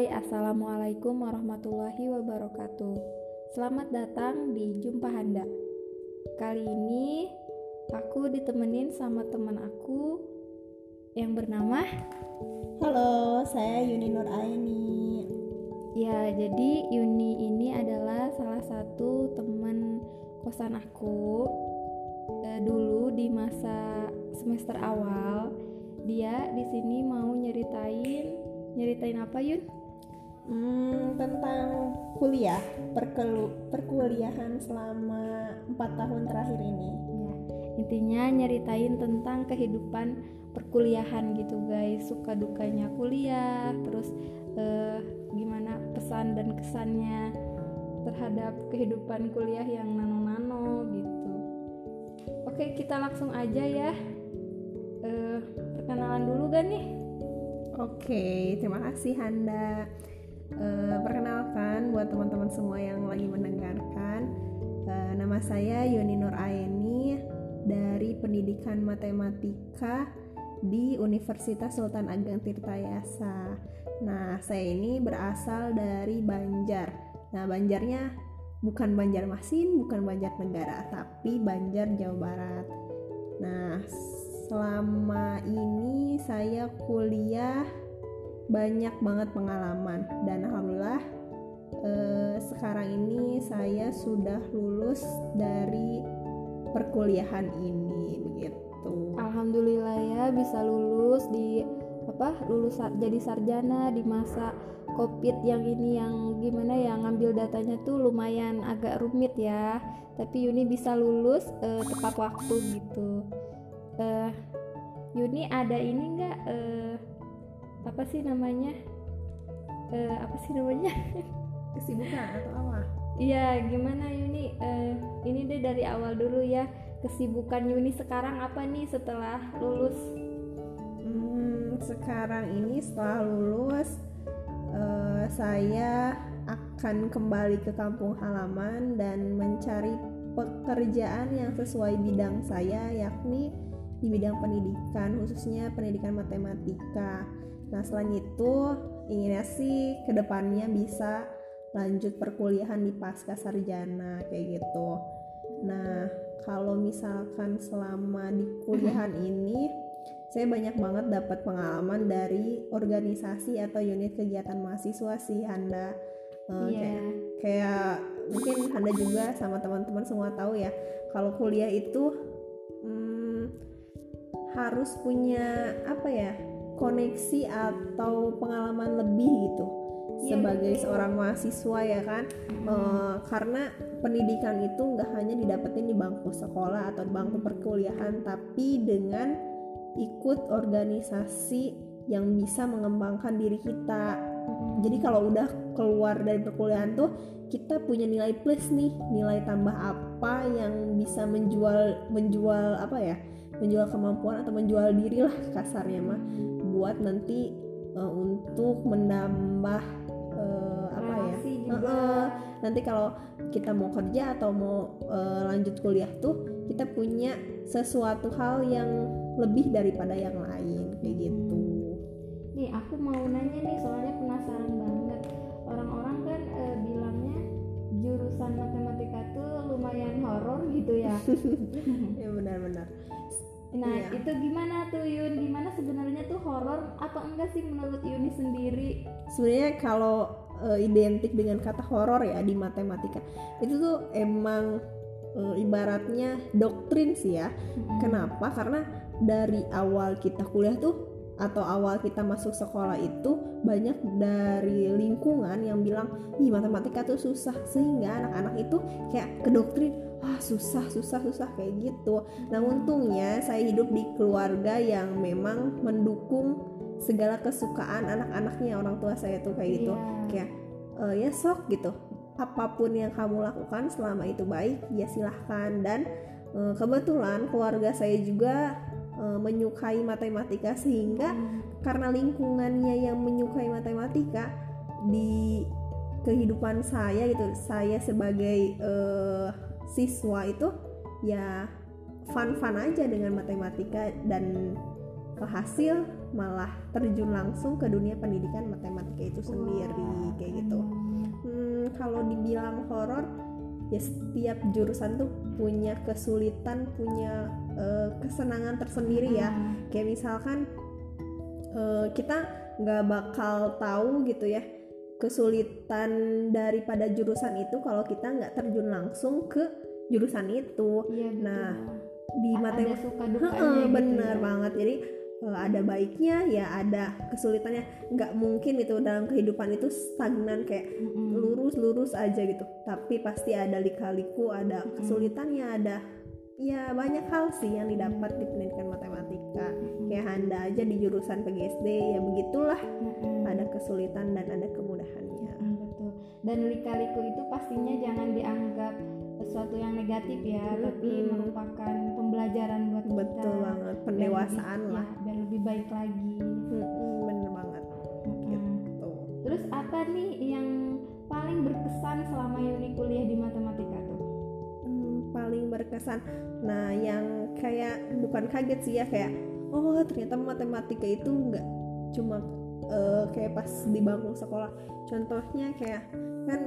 Hai, Assalamualaikum warahmatullahi wabarakatuh Selamat datang di Jumpa Handa Kali ini aku ditemenin sama teman aku yang bernama Halo, saya Yuni Nur Aini. Ya, jadi Yuni ini adalah salah satu teman kosan aku e, dulu di masa semester awal. Dia di sini mau nyeritain nyeritain apa Yun? Hmm, tentang kuliah, perkelu, perkuliahan selama 4 tahun terakhir ini. Ya, intinya nyeritain tentang kehidupan perkuliahan gitu guys, suka dukanya kuliah, terus eh, gimana pesan dan kesannya terhadap kehidupan kuliah yang nano-nano gitu. Oke, kita langsung aja ya. Eh, perkenalan dulu gak nih? Oke, terima kasih Handa. Uh, perkenalkan buat teman-teman semua yang lagi mendengarkan, uh, nama saya Yuni Nur Aini dari Pendidikan Matematika di Universitas Sultan Ageng Tirtayasa. Nah, saya ini berasal dari Banjar. Nah, Banjarnya bukan Banjarmasin, bukan Banjarnegara, tapi Banjar Jawa Barat. Nah, selama ini saya kuliah banyak banget pengalaman. Dan alhamdulillah eh, sekarang ini saya sudah lulus dari perkuliahan ini begitu. Alhamdulillah ya bisa lulus di apa lulus jadi sarjana di masa covid yang ini yang gimana ya ngambil datanya tuh lumayan agak rumit ya. Tapi Yuni bisa lulus uh, tepat waktu gitu. Uh, Yuni ada ini enggak uh, apa sih namanya? Uh, apa sih namanya? Kesibukan atau apa? Iya gimana Yuni? Uh, ini deh dari awal dulu ya. Kesibukan Yuni sekarang apa nih setelah lulus? Hmm, sekarang ini setelah lulus uh, saya akan kembali ke kampung halaman dan mencari pekerjaan yang sesuai bidang saya yakni di bidang pendidikan khususnya pendidikan matematika Nah selain itu inginnya sih ke depannya bisa lanjut perkuliahan di pasca sarjana kayak gitu. Nah kalau misalkan selama di kuliahan ini saya banyak banget dapat pengalaman dari organisasi atau unit kegiatan mahasiswa sih Handa. Uh, yeah. kayak, kayak mungkin Handa juga sama teman-teman semua tahu ya kalau kuliah itu hmm, harus punya apa ya koneksi atau pengalaman lebih gitu ya, sebagai seorang mahasiswa ya kan? Uh, karena pendidikan itu nggak hanya didapetin di bangku sekolah atau di bangku perkuliahan tapi dengan ikut organisasi yang bisa mengembangkan diri kita. Jadi kalau udah keluar dari perkuliahan tuh kita punya nilai plus nih nilai tambah apa yang bisa menjual menjual apa ya? Menjual kemampuan atau menjual diri lah kasarnya mah buat nanti uh, untuk menambah uh, apa ya? Juga. Uh, uh, nanti kalau kita mau kerja atau mau uh, lanjut kuliah tuh kita punya sesuatu hal yang lebih daripada yang lain kayak gitu. Nih aku mau nanya nih soalnya penasaran banget. Orang-orang kan uh, bilangnya jurusan matematika tuh lumayan horor gitu ya. Ya benar-benar Nah iya. itu gimana tuh Yun? Gimana sebenarnya tuh horor atau enggak sih menurut Yuni sendiri? Sebenarnya kalau uh, identik dengan kata horor ya di matematika itu tuh emang uh, ibaratnya doktrin sih ya. Hmm. Kenapa? Karena dari awal kita kuliah tuh atau awal kita masuk sekolah itu banyak dari lingkungan yang bilang ih matematika tuh susah. Sehingga anak-anak itu kayak kedoktrin wah susah susah susah kayak gitu. Nah untungnya saya hidup di keluarga yang memang mendukung segala kesukaan anak-anaknya orang tua saya tuh kayak gitu. Yeah. kayak e, ya sok gitu. Apa pun yang kamu lakukan selama itu baik ya silahkan. Dan e, kebetulan keluarga saya juga e, menyukai matematika sehingga hmm. karena lingkungannya yang menyukai matematika di kehidupan saya gitu saya sebagai uh, siswa itu ya fun-fun aja dengan matematika dan alhasil malah terjun langsung ke dunia pendidikan matematika itu sendiri kayak gitu hmm, kalau dibilang horor ya setiap jurusan tuh punya kesulitan punya uh, kesenangan tersendiri ya Hmm. kayak misalkan uh, kita nggak bakal tahu gitu ya kesulitan daripada jurusan itu kalau kita nggak terjun langsung ke jurusan itu Iya betul. Nah, di ada matematika suka dukanya gitu bener ya. banget jadi ada baiknya ya ada kesulitannya. Nggak mungkin itu dalam kehidupan itu stagnan kayak lurus lurus aja gitu. Tapi pasti ada lika-liku ada kesulitannya ada ya banyak hal sih yang didapat di pendidikan matematika. Kayak Handa aja di jurusan PGSD ya begitulah. Ada kesulitan dan ada kemudahannya. Mm, betul. Dan lika-liku itu pastinya jangan dianggap sesuatu yang negatif ya tapi Mm-mm. merupakan pembelajaran buat kita. Betul banget Biar pendewasaan lah. ya, lebih baik lagi. Mm-mm, bener banget. Mm-mm. gitu. Terus apa nih yang paling berkesan selama Yuni kuliah di matematika tuh? Hmm, paling berkesan. Nah yang kayak bukan kaget sih ya kayak oh ternyata matematika itu nggak cuma eh, kayak pas di bangku sekolah. Contohnya kayak kan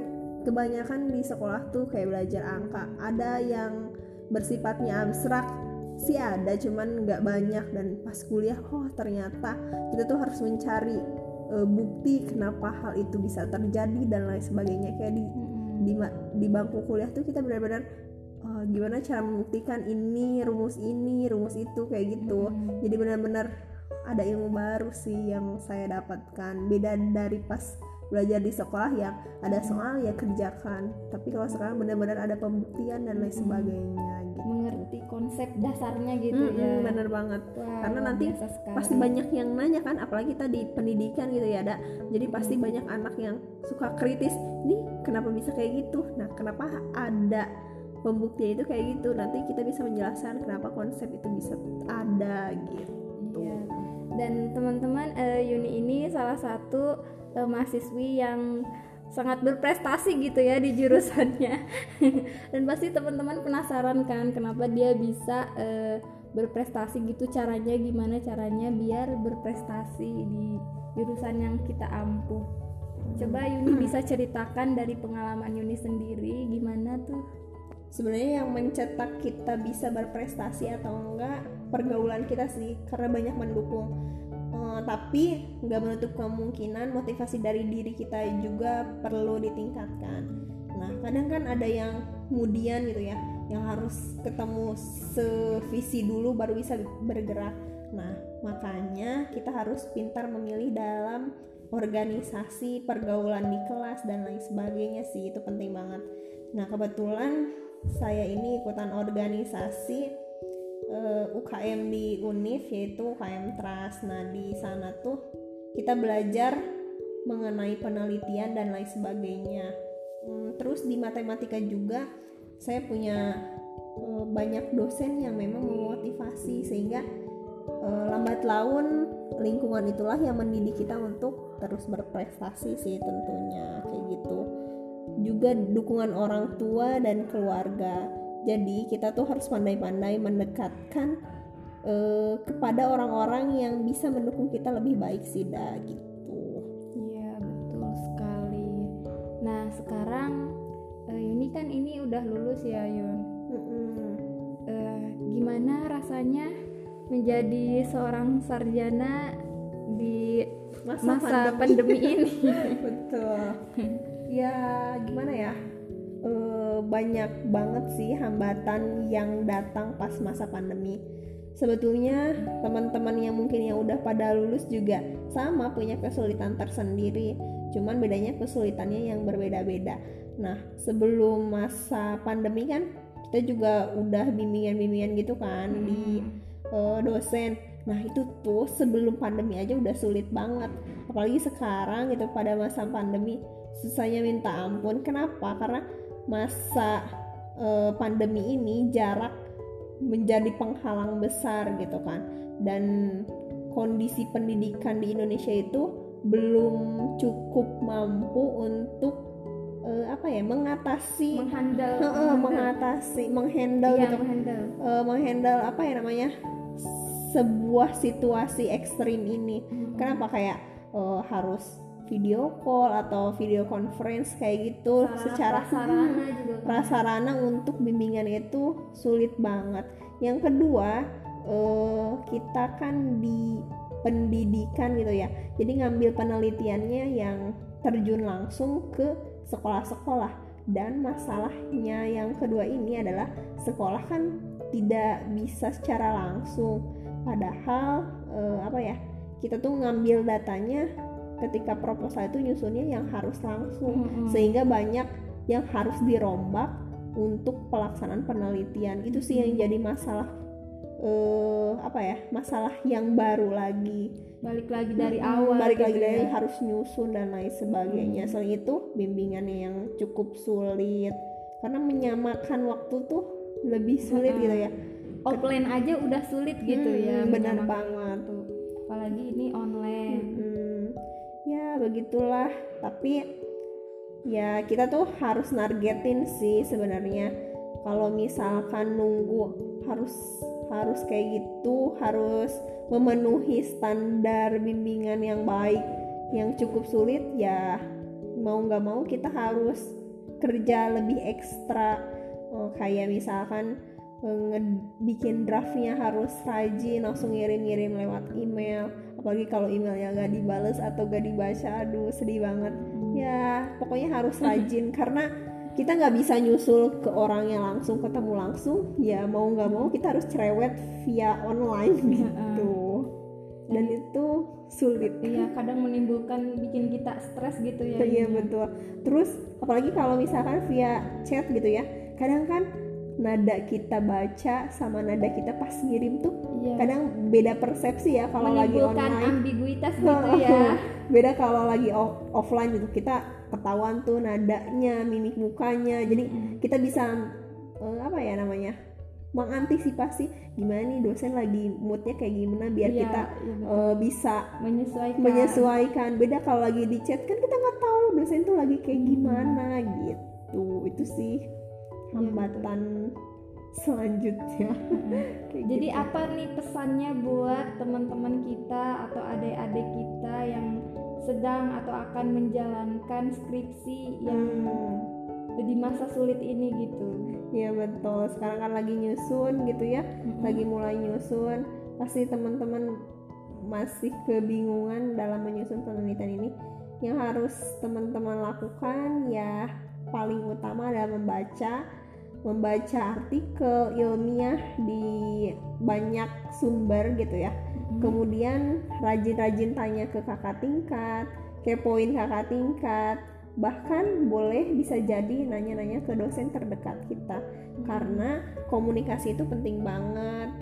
kebanyakan di sekolah tuh kayak belajar angka. Ada yang bersifatnya abstrak. Sih ada cuman nggak banyak dan pas kuliah oh ternyata kita tuh harus mencari eh, bukti kenapa hal itu bisa terjadi dan lain sebagainya. Kayak di di di bangku kuliah tuh kita benar-benar uh, gimana cara membuktikan ini rumus ini rumus itu kayak gitu. Jadi benar-benar ada ilmu baru sih yang saya dapatkan. Beda dari pas belajar di sekolah yang ada soal ya kerjakan. Tapi kalau sekarang benar-benar ada pembuktian dan lain sebagainya mengerti konsep dasarnya gitu Mm-mm, ya. bener banget. Wah, karena nanti pasti banyak yang nanya kan apalagi kita di pendidikan gitu ya ada. Jadi pasti banyak anak yang suka kritis ini kenapa bisa kayak gitu? Nah kenapa ada pembuktian itu kayak gitu? Nanti kita bisa menjelaskan kenapa konsep itu bisa ada gitu. Iya. Dan teman-teman eh, Yuni ini salah satu eh, mahasiswi yang sangat berprestasi gitu ya di jurusannya. Dan pasti teman-teman penasaran kan kenapa dia bisa eh, berprestasi gitu caranya gimana caranya biar berprestasi di jurusan yang kita ampuh. Coba Yuni bisa ceritakan dari pengalaman Yuni sendiri gimana tuh? sebenarnya yang mencetak kita bisa berprestasi atau enggak pergaulan kita sih karena banyak mendukung Eh, tapi nggak menutup kemungkinan motivasi dari diri kita juga perlu ditingkatkan. Nah kadang kan ada yang kemudian gitu ya yang harus ketemu sevisi dulu baru bisa bergerak. Nah makanya kita harus pintar memilih dalam organisasi pergaulan di kelas dan lain sebagainya sih itu penting banget. Nah kebetulan saya ini ikutan organisasi eh, UKM di UNIF yaitu UKM Trust. Nah, di sana tuh kita belajar mengenai penelitian dan lain sebagainya. Hmm, terus di matematika juga saya punya eh, banyak dosen yang memang memotivasi sehingga eh, lambat laun lingkungan itulah yang mendidik kita untuk terus berprestasi sih tentunya kayak gitu juga dukungan orang tua dan keluarga. Jadi kita tuh harus pandai-pandai mendekatkan eh, kepada orang-orang yang bisa mendukung kita lebih baik sih dah gitu. Iya betul sekali. Nah sekarang eh, Yuni kan ini udah lulus ya Yun. Eh, gimana rasanya menjadi seorang sarjana di masa, pandemi. ini? Betul. ya gimana ya? Eh, banyak banget sih hambatan yang datang pas masa pandemi. Sebetulnya teman-teman yang mungkin yang udah pada lulus juga sama punya kesulitan tersendiri. Cuman bedanya kesulitannya yang berbeda-beda. Nah, sebelum masa pandemi kan kita juga udah bimbingan-bimbingan gitu kan di eh, dosen. Nah itu tuh sebelum pandemi aja udah sulit banget. Apalagi sekarang gitu pada masa pandemi susahnya minta ampun. Kenapa? Karena masa eh, pandemi ini jarak menjadi penghalang besar gitu kan. Dan kondisi pendidikan di Indonesia itu belum cukup mampu untuk eh, apa ya mengatasi Menghandle, Heeh, mengatasi menghandle Iya, gitu menghandle. eh, menghandle apa ya namanya sebuah situasi ekstrim ini kenapa kayak eh, harus video call atau video conference kayak gitu Sarana secara prasarana juga kan. prasarana untuk bimbingan itu sulit banget. Yang kedua, eh, kita kan di pendidikan gitu ya. Jadi ngambil penelitiannya yang terjun langsung ke sekolah-sekolah. Dan masalahnya yang kedua ini adalah sekolah kan tidak bisa secara langsung. Padahal eh, apa ya? Kita tuh ngambil datanya ketika proposal itu nyusunnya yang harus langsung Mm-mm. sehingga banyak yang harus dirombak untuk pelaksanaan penelitian itu sih yang jadi masalah eh apa ya masalah yang baru lagi balik lagi dari Mm-mm, awal balik gitu lagi dari ya. harus nyusun dan lain sebagainya selain itu bimbingannya yang cukup sulit karena menyamakan waktu tuh lebih sulit Mm-mm. gitu ya offline aja udah sulit gitu Hmm, ya benar banget. waktu. Begitulah tapi ya kita tuh harus nargetin sih sebenarnya. Kalau misalkan nunggu harus harus kayak gitu harus memenuhi standar bimbingan yang baik yang cukup sulit ya mau nggak mau kita harus kerja lebih ekstra. Oh, kayak misalkan eh, ngebikin draftnya harus rajin langsung ngirim-ngirim lewat email apalagi kalau emailnya nggak dibales atau gak dibaca aduh sedih banget. Ya pokoknya harus rajin karena kita nggak bisa nyusul ke orangnya langsung ketemu langsung. Ya mau nggak mau kita harus cerewet via online gitu. Dan itu sulit. Iya, kadang menimbulkan bikin kita stres gitu ya. iya betul. Terus apalagi kalau misalkan via chat gitu ya. Kadang kan nada kita baca sama nada kita pas ngirim tuh Iya. kadang beda persepsi ya kalau lagi online. ambiguitas gitu ya. beda kalau lagi off- offline gitu kita ketahuan tuh nadanya mimik mukanya jadi kita bisa eh, apa ya namanya mengantisipasi gimana nih dosen lagi moodnya kayak gimana biar Iya, kita eh, bisa menyesuaikan. menyesuaikan. Beda kalau lagi di chat kan kita nggak tahu dosen tuh lagi kayak gimana gitu. Itu sih hambatan selanjutnya. Kayak Jadi gitu. apa nih pesannya buat teman-teman kita atau adik-adik kita yang sedang atau akan menjalankan skripsi yang Hmm, di masa sulit ini gitu. ya betul. Sekarang kan lagi nyusun gitu ya. Lagi mulai nyusun. Pasti teman-teman masih kebingungan dalam menyusun penelitian ini. Yang harus teman-teman lakukan ya paling utama adalah membaca membaca artikel ilmiah di banyak sumber gitu ya. Kemudian rajin-rajin tanya ke kakak tingkat kepoin kakak tingkat. Bahkan boleh bisa jadi nanya-nanya ke dosen terdekat kita. Karena komunikasi itu penting banget.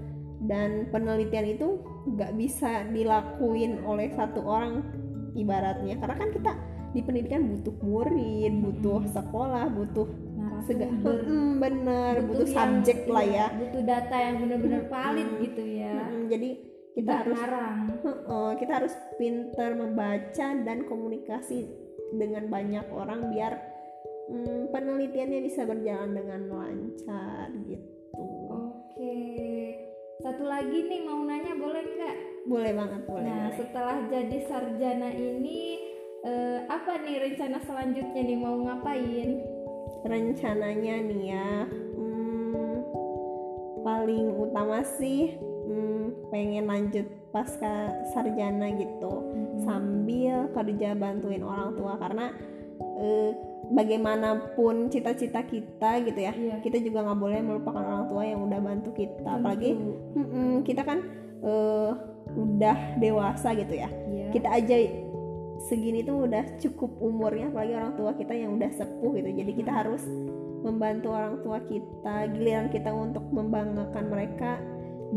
Dan penelitian itu nggak bisa dilakuin oleh satu orang ibaratnya. Karena kan kita di pendidikan butuh murid butuh sekolah butuh segala. Hmm, bener. Butuh yang- subjek lah ya. butuh data yang benar-benar valid gitu ya. Hmm, jadi kita harus ngarang. Heeh, kita harus pintar membaca dan komunikasi dengan banyak orang biar hmm, penelitiannya bisa berjalan dengan lancar gitu. Oke. Satu lagi nih mau nanya boleh nggak? Boleh banget boleh nah boleh. setelah jadi sarjana ini eh, apa nih rencana selanjutnya nih? Mau ngapain rencananya nih ya hmm, paling utama sih hmm, pengen lanjut pasca sarjana gitu sambil kerja bantuin orang tua karena eh, bagaimanapun cita-cita kita gitu ya Iya. kita juga nggak boleh melupakan orang tua yang udah bantu kita apalagi Tentu. mm-mm, kita kan eh, udah dewasa gitu ya Iya. kita aja segini tuh udah cukup umurnya apalagi orang tua kita yang udah sepuh gitu. Jadi kita harus membantu orang tua kita giliran kita untuk membanggakan mereka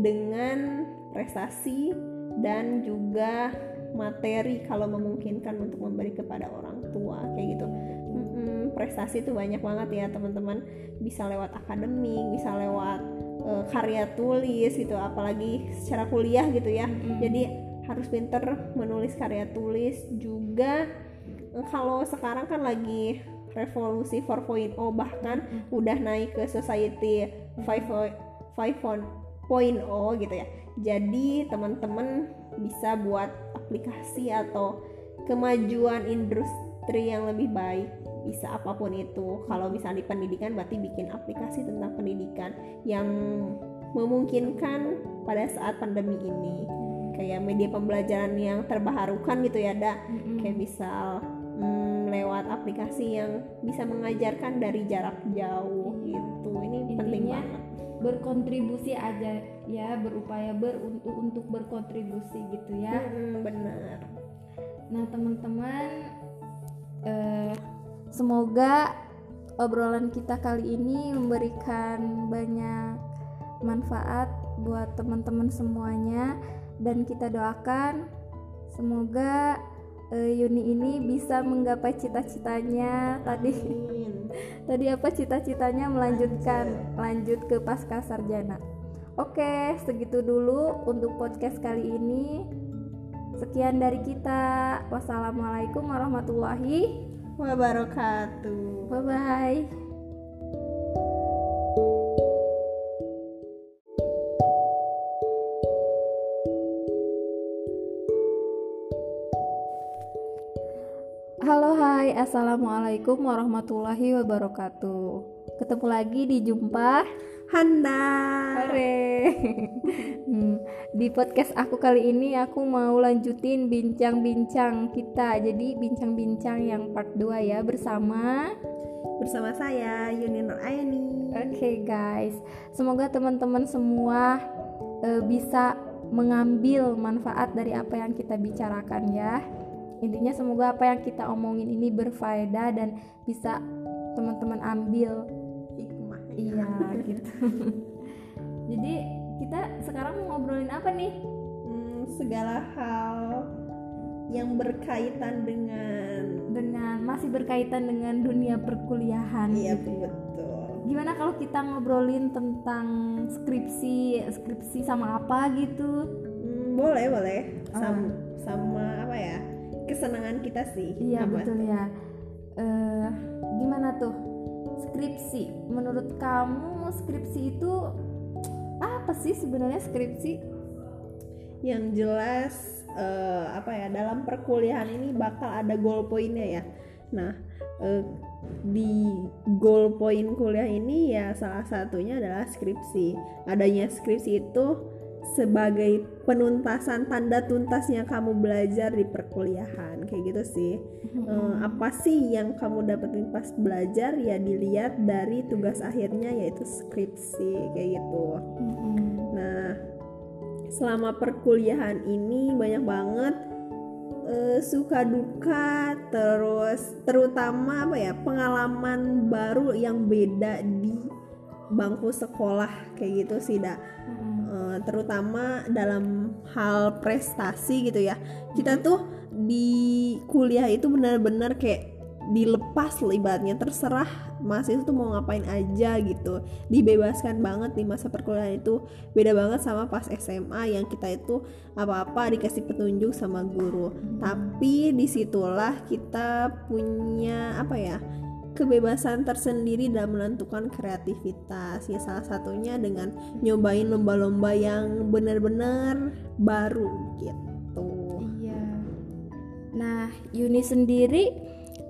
dengan prestasi dan juga materi kalau memungkinkan untuk memberi kepada orang tua kayak gitu. Mm-mm, prestasi itu banyak banget ya teman-teman. Bisa lewat akademik bisa lewat eh, karya tulis gitu apalagi secara kuliah gitu ya. Jadi harus pinter menulis karya tulis. Juga kalau sekarang kan lagi revolusi 4.0 bahkan udah naik ke society 5.0 5.0 gitu ya. Jadi teman-teman bisa buat aplikasi atau kemajuan industri yang lebih baik. Bisa apa pun itu. Kalau misalnya di pendidikan berarti bikin aplikasi tentang pendidikan yang memungkinkan pada saat pandemi ini kayak media pembelajaran yang terbaharukan gitu ya da kayak misal hmm, lewat aplikasi yang bisa mengajarkan dari jarak jauh gitu. Ini penting Intinya, banget. berkontribusi aja ya berupaya ber untuk berkontribusi gitu ya. Mm-mm, benar. Nah teman-teman eh, semoga obrolan kita kali ini memberikan banyak manfaat buat teman-teman semuanya dan kita doakan semoga eh, Yuni ini bisa menggapai cita-citanya. Tadi tadi apa cita-citanya? Melanjutkan lanjut. ke pasca sarjana. Oke segitu dulu untuk podcast kali ini. Sekian dari kita. Wassalamualaikum warahmatullahi wabarakatuh. Bye bye Halo hai. Assalamualaikum warahmatullahi wabarakatuh. Ketemu lagi di Jumpa Handa. Hore. Hmm, Di podcast aku kali ini aku mau lanjutin bincang-bincang kita. Jadi bincang-bincang yang part 2 ya bersama. Bersama saya Yuni Nur Aini Oke guys. Semoga teman-teman semua eh, bisa mengambil manfaat dari apa yang kita bicarakan ya Intinya semoga apa yang kita omongin ini berfaedah dan bisa teman-teman ambil hikmah Iya gitu. Jadi kita sekarang mau ngobrolin apa nih? Hmm, segala hal yang berkaitan dengan Dengan masih berkaitan dengan dunia perkuliahan. iya gitu ya. betul Gimana kalau kita ngobrolin tentang skripsi, skripsi sama apa gitu? Hmm, boleh boleh sama, sama apa ya kesenangan kita sih Iya Apa? betul ya. Eh, gimana tuh skripsi? Menurut kamu skripsi itu apa sih sebenarnya skripsi? yang jelas eh, apa ya dalam perkuliahan ini bakal ada goal pointnya ya nah eh, di goal point kuliah ini ya salah satunya adalah skripsi adanya skripsi itu sebagai penuntasan tanda tuntasnya kamu belajar di perkuliahan kayak gitu sih Eh, apa sih yang kamu dapetin pas belajar ya dilihat dari tugas akhirnya yaitu skripsi kayak gitu Mm-mm. Nah, selama perkuliahan ini banyak banget eh, suka duka, terus terutama apa ya pengalaman baru yang beda di bangku sekolah kayak gitu sih, dak. Mm-mm. Eh, terutama dalam hal prestasi gitu ya. Kita tuh di kuliah itu benar-benar kayak dilepas loh ibaratnya. Terserah mahasiswa tuh mau ngapain aja gitu. Dibebaskan banget di masa perkuliahan itu. Beda banget sama pas SMA yang kita itu apa-apa dikasih petunjuk sama guru. Tapi di situlah kita punya apa ya kebebasan tersendiri dalam menentukan kreativitas ya salah satunya dengan nyobain lomba-lomba yang benar-benar baru gitu Iya. Nah, Yuni sendiri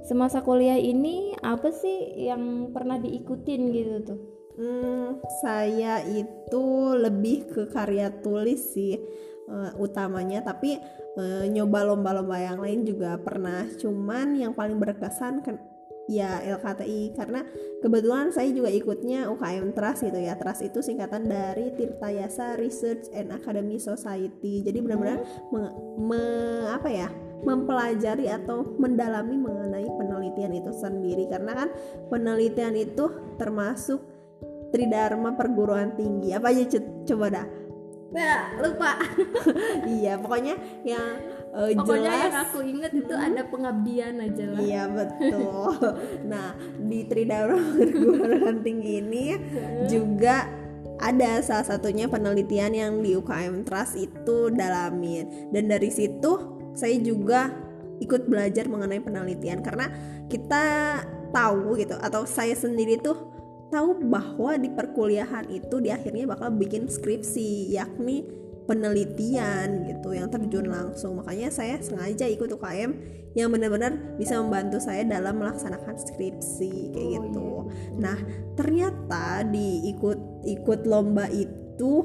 semasa kuliah ini apa sih yang pernah diikutin gitu tuh? Hmm, saya itu lebih ke karya tulis sih eh, utamanya, tapi eh, nyoba lomba-lomba yang lain juga pernah. Cuman yang paling berkesan kan ya LKTI karena kebetulan saya juga ikutnya UKM Trust gitu ya. Trust itu singkatan dari Tirta Yasa Research and Academy Society. Jadi benar-benar me- me- apa ya? mempelajari atau mendalami mengenai penelitian itu sendiri karena kan penelitian itu termasuk tridharma perguruan tinggi apa aja coba dah Nah, lupa. iya pokoknya yang eh, Pokoknya jelas. yang aku inget itu ada pengabdian aja lah. Iya betul. Nah di Tridharma perguruan tinggi ini juga ada salah satunya penelitian yang di UKM Trust itu dalamin. Dan dari situ saya juga ikut belajar mengenai penelitian. Karena kita tahu gitu atau saya sendiri tuh tahu bahwa di perkuliahan itu di akhirnya bakal bikin skripsi yakni penelitian gitu yang terjun langsung. Makanya saya sengaja ikut UKM yang benar-benar bisa membantu saya dalam melaksanakan skripsi kayak Oh, gitu. iya, nah ternyata di ikut ikut lomba itu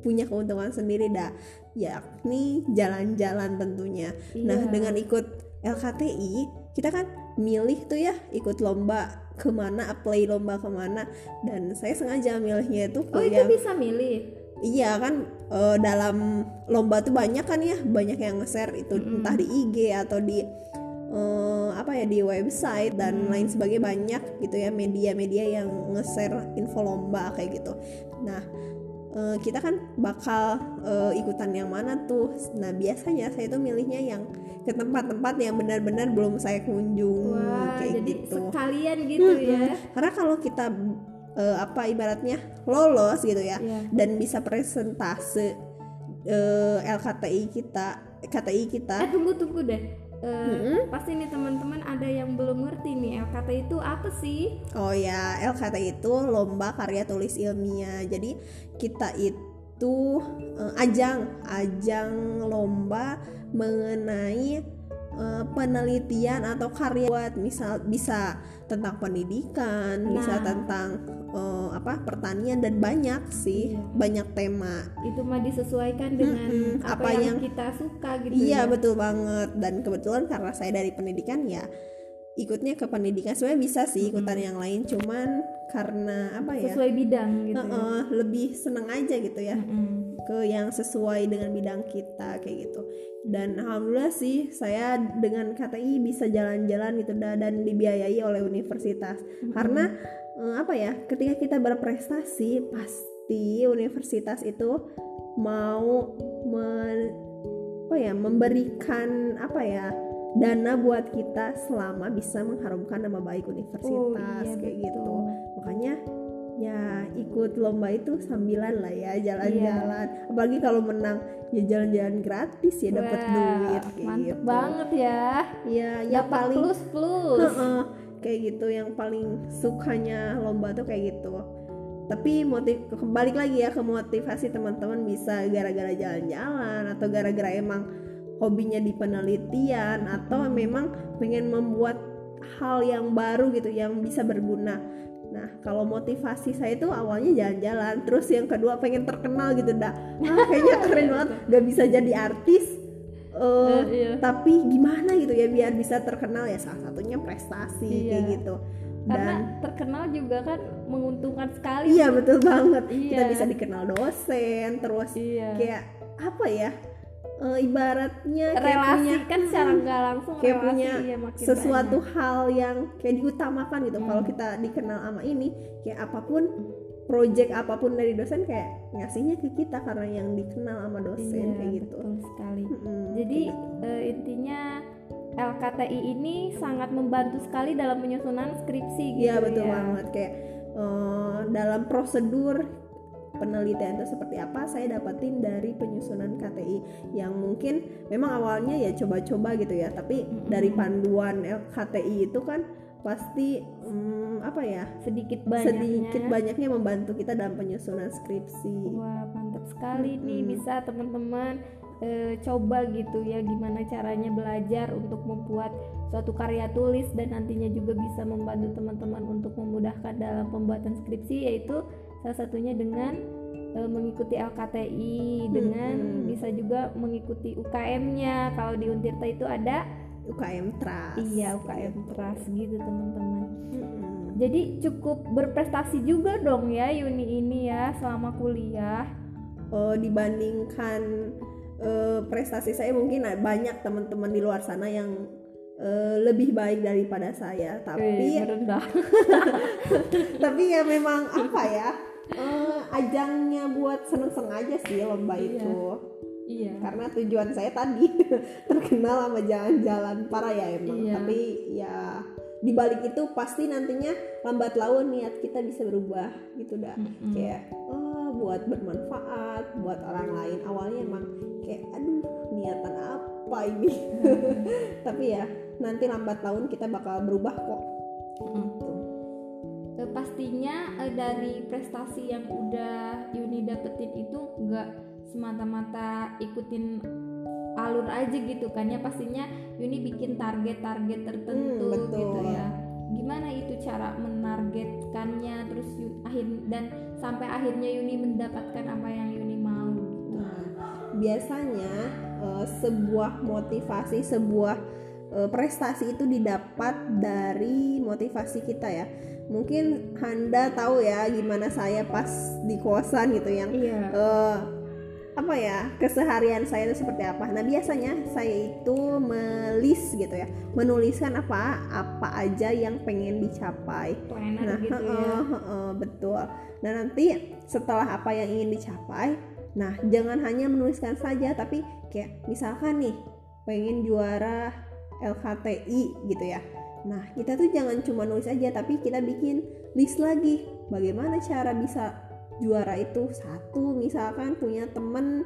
punya keuntungan sendiri dah yakni jalan-jalan tentunya. Nah Iya. dengan ikut LKTI kita kan milih tuh ya ikut lomba ke mana apply lomba ke mana. Dan saya sengaja milihnya itu ke oh itu bisa milih iya kan eh, dalam lomba tuh banyak kan ya banyak yang nge-share itu Mm-mm. entah di IG atau di eh, apa ya di website dan Hmm. lain sebagainya banyak gitu ya media-media yang nge-share info lomba kayak gitu. Nah eh, kita kan bakal eh, ikutan yang mana tuh? Nah biasanya saya tuh milihnya yang ke tempat-tempat yang benar-benar belum saya kunjung wah kayak jadi gitu. sekalian gitu ya. Karena kalau kita eh, apa ibaratnya lolos gitu ya. Iya. dan bisa presentase eh, LKTI kita KTI kita. Eh tunggu tunggu deh. Eh, Mm-mm. pasti nih teman-teman ada yang belum ngerti nih LKT itu apa sih? Oh ya LKTI itu lomba karya tulis ilmiah. Jadi kita itu eh, ajang ajang lomba mengenai eh, penelitian atau karya buat misal bisa tentang pendidikan bisa Nah. tentang eh, apa pertanian dan banyak sih Iya. banyak tema itu mah disesuaikan dengan Mm-mm, apa, apa yang, yang- kita suka gitu Iya ya betul banget dan kebetulan karena saya dari pendidikan ya ikutnya ke pendidikan sebenarnya bisa sih ikutan yang lain cuman karena apa ya sesuai bidang gitu ya. eh, lebih seneng aja gitu ya Mm-mm. ke yang sesuai dengan bidang kita kayak gitu dan alhamdulillah sih saya dengan KTI bisa jalan-jalan gitu dan dibiayai oleh universitas. Karena eh, apa ya ketika kita berprestasi pasti universitas itu mau men- apa ya memberikan apa ya dana buat kita selama bisa mengharumkan nama baik universitas Oh, iya, kayak betul. gitu makanya ya ikut lomba itu sambilan lah ya jalan-jalan. Apalagi kalau menang ya jalan-jalan gratis ya dapat duit kayak mantep gitu. banget ya. Ya yang paling plus plus. Heeh, kayak gitu yang paling sukanya lomba tuh kayak gitu. Tapi motif kembali lagi ya ke motivasi teman-teman bisa gara-gara jalan-jalan atau gara-gara emang hobinya di penelitian atau memang pengen membuat hal yang baru gitu yang bisa berguna nah kalau motivasi saya itu awalnya jalan-jalan terus yang kedua pengen terkenal gitu dah ah, kayaknya keren banget gak bisa jadi artis eh, Eh, iya. tapi gimana gitu ya biar bisa terkenal ya salah satunya prestasi Iya. kayak gitu karena dan terkenal juga kan menguntungkan sekali iya betul banget Iya. kita bisa dikenal dosen terus iya kayak apa ya eh, ibaratnya kayak relasi punya kan secara nggak langsung kayak relasi punya iya makin sesuatu banyak. hal yang kayak diutamakan gitu Hmm. kalau kita dikenal sama ini kayak apa pun project apa pun dari dosen kayak ngasihnya ke kita karena yang dikenal sama dosen iya, kayak gitu betul sekali Mm-mm, jadi gitu. eh, intinya LKTI ini sangat membantu sekali dalam penyusunan skripsi gitu Iya betul ya. banget kayak eh, dalam prosedur penelitian itu seperti apa saya dapatin dari penyusunan KTI yang mungkin memang awalnya ya coba-coba gitu ya tapi dari panduan KTI itu kan pasti mm, apa ya sedikit banyaknya sedikit banyaknya. membantu kita dalam penyusunan skripsi. Wah mantap sekali nih Mm-mm. bisa teman-teman eh, coba gitu ya gimana caranya belajar untuk membuat suatu karya tulis dan nantinya juga bisa membantu teman-teman untuk memudahkan dalam pembuatan skripsi yaitu salah satunya dengan eh, mengikuti LKTI dengan Mm-mm. bisa juga mengikuti UKM-nya kalau di Untirta itu ada UKM Trust. Iya UKM Trust gitu teman-teman. Mm-mm. jadi cukup berprestasi juga dong ya Yuni ini ya selama kuliah. Eh, dibandingkan eh, prestasi saya mungkin banyak teman-teman di luar sana yang eh, lebih baik daripada saya. Tapi Wih, merendah. Tapi ya memang apa ya eh, ajangnya buat seneng-seneng aja sih lomba Iya. itu. Iya. Karena tujuan saya tadi terkenal sama jalan-jalan para ya emang. Iya. tapi ya di balik itu pasti nantinya lambat laun niat kita bisa berubah gitu dah. Mm-mm. kayak oh buat bermanfaat buat orang lain. Awalnya emang kayak aduh niatan apa ini? Tapi ya nanti lambat laun kita bakal berubah kok. Mm. Eh, pastinya eh, dari prestasi yang udah Yuni dapetin itu nggak semata-mata ikutin alur aja gitu kan ya pastinya Yuni bikin target-target tertentu Hmm, betul. gitu ya gimana itu cara menargetkannya terus Yu- akhir dan sampai akhirnya Yuni mendapatkan apa yang Yuni mau gitu. Nah, biasanya eh, sebuah motivasi, sebuah eh, prestasi itu didapat dari motivasi kita ya. Mungkin Handa tahu ya gimana saya pas di kosan gitu yang iya eh, apa ya keseharian saya itu seperti apa. Nah biasanya saya itu melis gitu ya, menuliskan apa apa aja yang pengen dicapai. planner Nah, gitu ya heeh, heeh, betul. Nah, nanti setelah apa yang ingin dicapai, nah jangan hanya menuliskan saja, tapi kayak misalkan nih pengen juara LKTI gitu ya. Nah, kita tuh jangan cuma nulis aja, tapi kita bikin list lagi. Bagaimana cara bisa juara itu? Satu, misalkan punya temen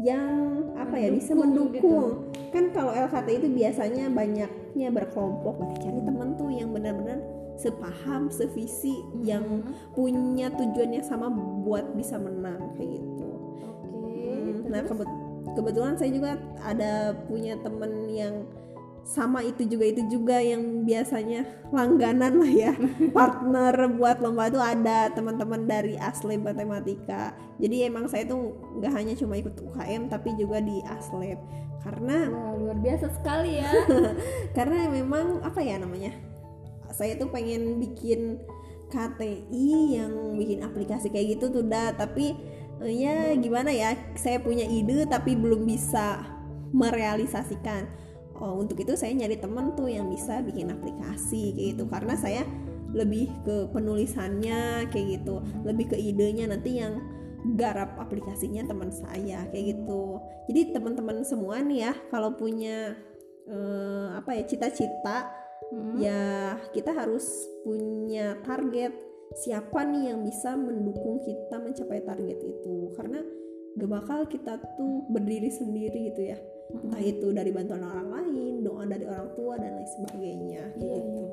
yang apa ya bisa Mendukung gitu. mendukung. Kan kalau LKTI itu biasanya banyaknya berkelompok, berarti cari temen tuh yang benar-benar sepaham, sevisi, yang Hmm, punya tujuan yang sama buat bisa menang kayak gitu. oke Hmm, Nah kebet- kebetulan saya juga ada punya temen yang sama itu juga itu juga yang biasanya langganan lah ya. Partner buat lomba itu ada teman-teman dari Asleb Matematika. Jadi emang saya tuh nggak hanya cuma ikut UKM tapi juga di Asleb karena Wah, luar biasa sekali ya. Karena memang apa ya namanya saya tuh pengen bikin KTI yang bikin aplikasi kayak gitu tuh dah tapi eh, ya gimana ya saya punya ide tapi belum bisa merealisasikan oh, untuk itu saya nyari temen tuh yang bisa bikin aplikasi kayak gitu. Karena saya lebih ke penulisannya kayak gitu. Lebih ke idenya nanti yang garap aplikasinya teman saya kayak gitu. Jadi teman-teman semua nih ya kalau punya eh, apa ya cita-cita Hmm, ya kita harus punya target. Siapa nih yang bisa mendukung kita mencapai target itu? Karena gak bakal kita tuh berdiri sendiri gitu ya entah itu dari bantuan orang lain doa dari orang tua dan lain sebagainya kayak Iya, gitu.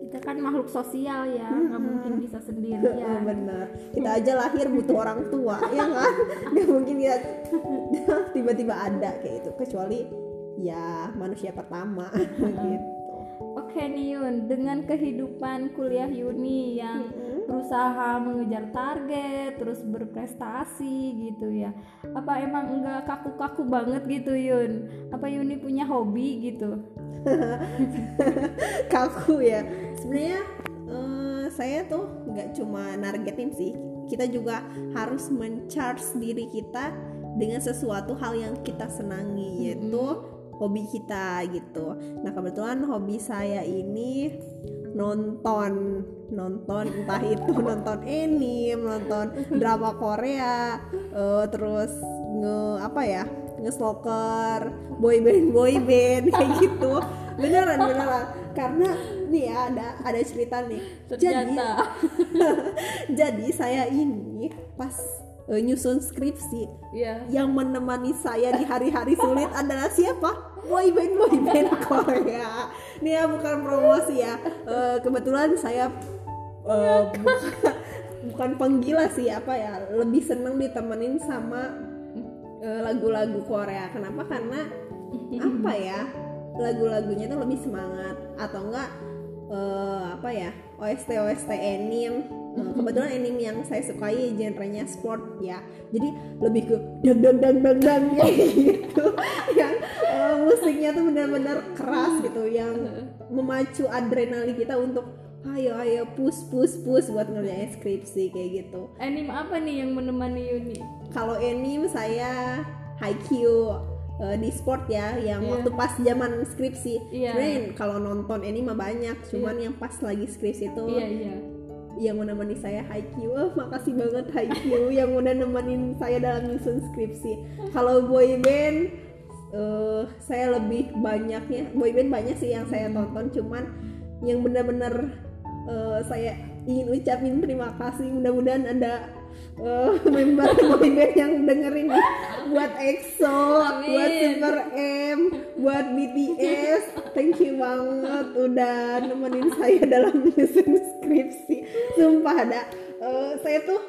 Kita kan makhluk sosial ya nggak mungkin bisa Oh, sendirian bener kita aja lahir butuh orang tua ya kan? Nggak mungkin kita tiba-tiba ada kayak itu kecuali ya manusia pertama gitu Oke nih Yun, dengan kehidupan kuliah Yuni yang Mm-mm. berusaha mengejar target, terus berprestasi gitu ya. Apa emang enggak kaku-kaku banget gitu Yun? Apa Yuni punya hobi gitu? kaku ya sebenarnya eh, saya tuh nggak cuma nargetin sih kita juga harus mencharge diri kita dengan sesuatu hal yang kita senangi yaitu hobi kita gitu nah kebetulan hobi saya ini nonton nonton entah itu nonton anime nonton drama Korea eh, terus nge apa ya nge-stalker boyband boyband kayak gitu beneran beneran karena nih ya ada ada cerita nih jadi Ternyata. jadi saya ini pas eh, nyusun skripsi ya. yang menemani saya di hari-hari sulit adalah siapa? Boyband boyband Korea. Ini ya bukan promosi ya. Eh, kebetulan saya eh, bukan, bukan penggila sih apa ya. Lebih seneng ditemenin sama eh, lagu-lagu Korea. Kenapa? Karena apa ya? Lagu-lagunya tuh lebih semangat atau enggak eh, apa ya? OST OST anime. Eh, kebetulan anime yang saya sukai genrenya sport ya. Jadi lebih ke dang dang dang dang dang gitu. yang musiknya tuh benar-benar keras gitu yang memacu adrenalin kita untuk ayo ayo push push push buat ngerjain skripsi kayak gitu. Anime apa nih yang menemani Yuni? Kalau anime saya Haikyuu eh, di sport ya yang Iya. waktu pas zaman skripsi. Iya. Sebenarnya kalau nonton anime mah banyak, cuman yang pas lagi skripsi itu Iya iya. yang menemani saya Haikyuu. Oh, makasih banget Haikyuu yang udah nemenin saya dalam nyusun skripsi. Kalau boyband eh saya lebih banyaknya boyband banyak sih yang saya tonton cuman yang benar-benar eh, saya ingin ucapin terima kasih mudah-mudahan ada uh, member boyband yang dengerin nih buat EXO, Amin. buat Super M, buat BTS. Thank you banget udah nemenin saya dalam menyusun skripsi. Sumpah ada uh, saya tuh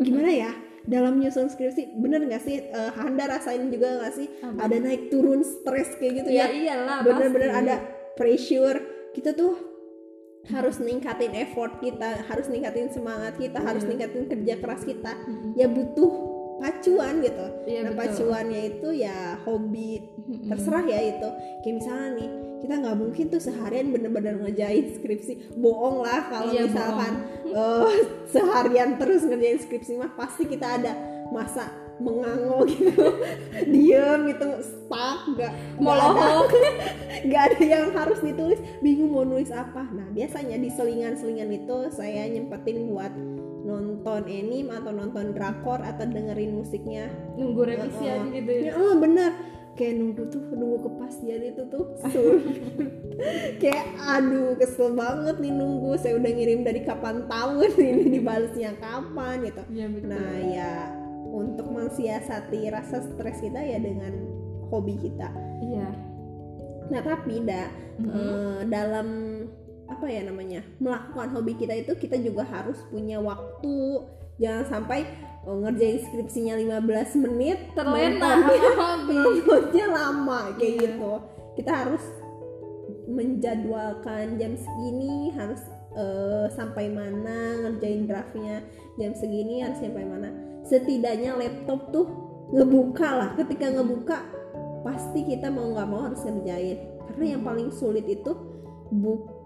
gimana ya? Dalam nyusun skripsi bener nggak sih uh, Handa rasain juga nggak sih Apa? ada naik turun stres kayak gitu ya ya? iyalah bener-bener ada pressure kita tuh harus ningkatin effort kita harus ningkatin semangat kita harus Iya. ningkatin kerja keras kita Mm-mm. ya butuh pacuan gitu Iya, nah betul. pacuannya itu ya hobi Mm-mm. terserah ya itu kayak misalnya nih kita nggak mungkin tuh seharian bener-bener ngerjain skripsi. Bohong lah kalau Iya, misalkan eh, seharian terus ngerjain skripsi mah pasti kita ada masa mengango gitu. Diem gitu stuck nggak Molohok. nggak ada yang harus ditulis. Bingung mau nulis apa. Nah biasanya di selingan-selingan itu saya nyempetin buat nonton anime atau nonton drakor atau dengerin musiknya. Nunggu revisian Heeh. gitu ya? Oh bener kayak nunggu tuh nunggu kepastian itu tuh sulit kayak aduh kesel banget nih nunggu saya udah ngirim dari kapan tahun ini dibalesnya kapan gitu. Iya betul. Nah ya untuk mensiasati rasa stres kita ya dengan hobi kita. Iya. Nah tapi dah Mhm. eh, dalam apa ya namanya melakukan hobi kita itu kita juga harus punya waktu. Jangan sampai oh, ngerjain skripsinya 15 menit terlena. nontonnya, lama kayak Iya. gitu. Kita harus menjadwalkan jam segini harus eh, sampai mana ngerjain draftnya jam segini harus sampai mana. Setidaknya laptop tuh ngebuka lah. Ketika ngebuka pasti kita mau nggak mau harus ngerjain. Karena yang paling sulit itu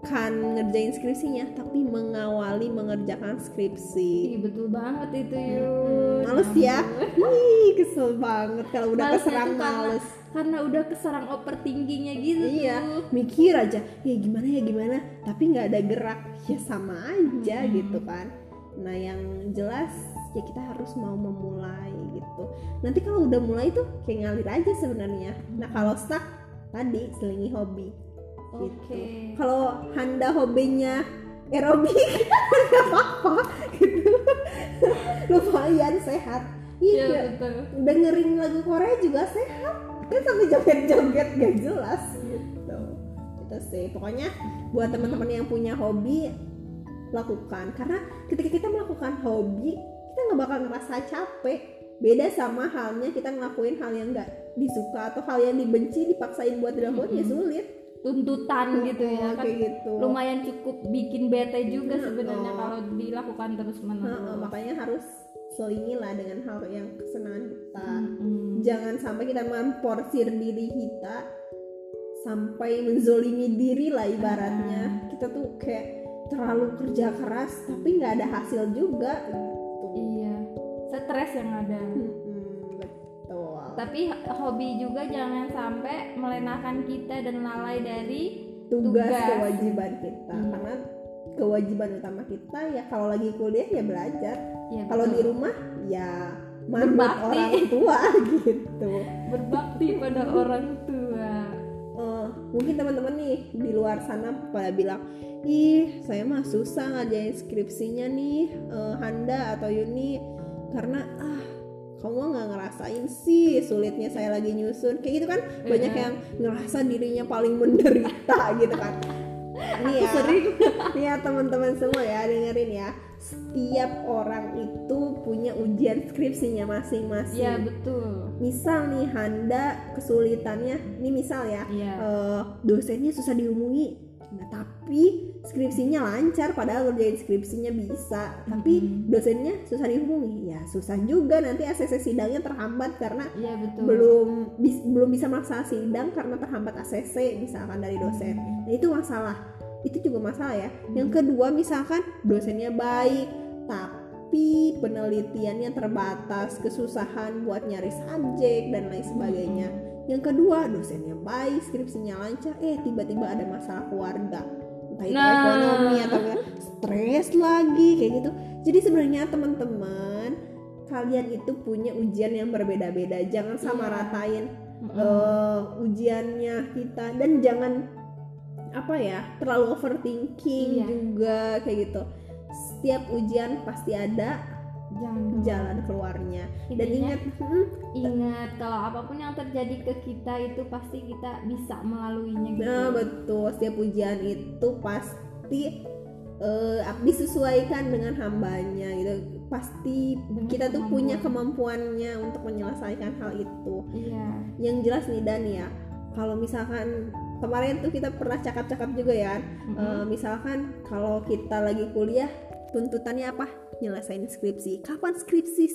bukan ngerjain skripsinya tapi mengawali mengerjakan skripsi Ih, betul banget itu yuk males ya Ih, kesel banget kalau udah Malesnya keserang karena- males karena udah keserang overthinkingnya gitu Iya, tuh. mikir aja, ya gimana ya gimana, tapi nggak ada gerak, ya sama aja Hmm. gitu kan. Nah yang jelas ya kita harus mau memulai gitu. Nanti kalau udah mulai tuh kayak ngalir aja sebenarnya. Nah kalau stuck tadi selingi hobi. Oke. Gitu. Kalau Handa hobinya aerobik nggak apa-apa gitu. Lumayan sehat. Iya Iya, betul. Dengerin lagu Korea juga sehat. Kan sampai joget-joget gak jelas gitu. Itu sih. Pokoknya buat teman-teman yang punya hobi lakukan. Karena ketika kita melakukan hobi kita nggak bakal ngerasa capek. Beda sama halnya kita ngelakuin hal yang nggak disuka atau hal yang dibenci dipaksain buat dilakuin ya Mm-mm. sulit tuntutan gitu ya kan kayak gitu. lumayan cukup bikin bete juga Heeh. sebenarnya kalau dilakukan terus Heeh, menerus makanya harus selingi lah dengan hal yang kesenangan kita. Mm-mm. jangan sampai kita memporsir diri kita sampai menzolimi diri lah ibaratnya. Kita tuh kayak terlalu kerja keras tapi nggak ada hasil juga gitu. Iya stres yang ada. Betul tapi hobi juga jangan sampai melenakan kita dan lalai dari tugas, tugas. kewajiban kita Hmm. karena kewajiban utama kita ya kalau lagi kuliah ya belajar ya, kalau di rumah ya manut Berbakti. orang tua gitu berbakti pada orang tua Eh, mungkin teman-teman nih di luar sana pada bilang ih saya mah susah ngerjain skripsinya nih eh, Handa atau Yuni karena ah kamu nggak ngerasain sih sulitnya saya lagi nyusun. Kayak gitu kan banyak Iya. yang ngerasa dirinya paling menderita gitu kan. Nih ya. nih ya teman-teman semua ya dengerin ya. Setiap orang itu punya ujian skripsinya masing-masing. Ya betul. Misal nih Handa kesulitannya ini misal ya Iya. eh, dosennya susah dihubungi nah tapi skripsinya lancar padahal ngerjain skripsinya bisa. Tapi dosennya susah dihubungi. Ya susah juga nanti ACC sidangnya terhambat karena Iya betul. belum bis- belum bisa melaksanakan sidang karena terhambat ACC misalkan dari dosen. Nah itu masalah. Itu juga masalah ya. Yang kedua misalkan dosennya baik tapi penelitiannya terbatas kesusahan buat nyari subjek dan lain sebagainya. Yang kedua dosennya baik skripsinya lancar eh tiba-tiba ada masalah keluarga entah itu Nah. ekonomi atau stres lagi kayak gitu jadi sebenarnya teman-teman kalian itu punya ujian yang berbeda-beda jangan sama Iya. ratain Mm-mm. eh, ujiannya kita dan jangan apa ya terlalu overthinking Iya. juga kayak gitu setiap ujian pasti ada jangan jalan keluarnya. Dan Intinya, ingat hmm, ingat kalau apa pun yang terjadi ke kita itu pasti kita bisa melaluinya gitu. Nah betul. Setiap ujian itu pasti eh, disesuaikan dengan hambanya gitu. Pasti Dengan kita tuh kemampuan. punya kemampuannya untuk menyelesaikan hal itu. Iya. Yang jelas nih Dan ya kalau misalkan kemarin tuh kita pernah cakap-cakap juga ya Mm-mm. Eh, misalkan kalau kita lagi kuliah tuntutannya apa nyelesain skripsi. Kapan skripsi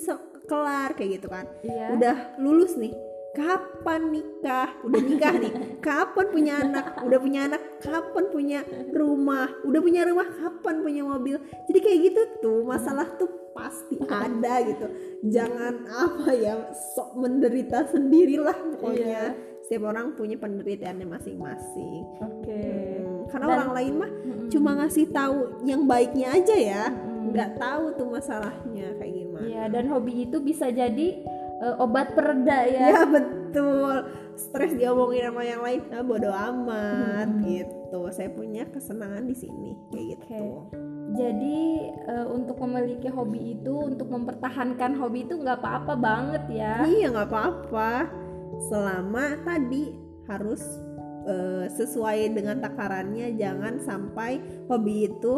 kelar kayak gitu kan? Iya. Udah lulus nih. Kapan nikah? Udah nikah nih. Kapan punya anak? Udah punya anak. Kapan punya rumah? Udah punya rumah kapan punya mobil? Jadi kayak gitu tuh masalah tuh pasti ada gitu. Jangan apa ya sok menderita sendirilah pokoknya. Iya. setiap orang punya penderitaannya masing-masing. Oke. Hmm, karena Dan- orang lain mah Mm-mm. cuma ngasih tahu yang baiknya aja ya. Mm-mm. Nggak tahu tuh masalahnya kayak gimana Iya, dan hobi itu bisa jadi eh, obat pereda ya. ya betul stres diomongin sama yang lain ah, bodo amat Hmm. gitu saya punya kesenangan di sini kayak gitu Jadi eh, untuk memiliki hobi itu, untuk mempertahankan hobi itu nggak apa-apa banget ya. iya nggak apa-apa selama tadi harus eh, sesuai dengan takarannya jangan sampai hobi itu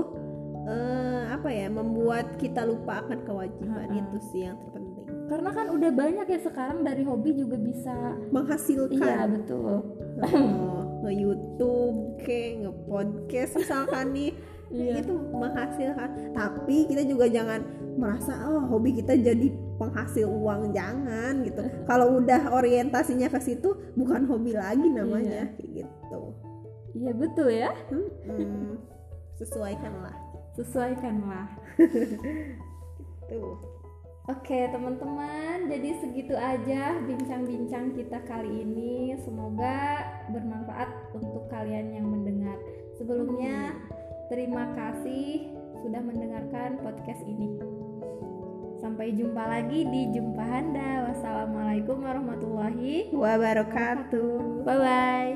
eh, apa ya membuat kita lupa akan kewajiban Ha-ha. itu sih yang terpenting Karena kan udah banyak ya sekarang dari hobi juga bisa. Iya menghasilkan betul. oh, nge YouTube kayak nge podcast misalkan nih Iya. itu menghasilkan tapi kita juga jangan merasa oh hobi kita jadi penghasil uang jangan gitu kalau udah orientasinya ke situ bukan hobi lagi namanya kayak gitu Iya betul ya. Hmm, sesuaikanlah Sesuaikanlah. tuh Oke teman-teman, jadi segitu aja bincang-bincang kita kali ini. Semoga bermanfaat untuk kalian yang mendengar. Sebelumnya, terima kasih sudah mendengarkan podcast ini. Sampai jumpa lagi di Jumpa Handa. Wassalamualaikum warahmatullahi wabarakatuh Bye bye.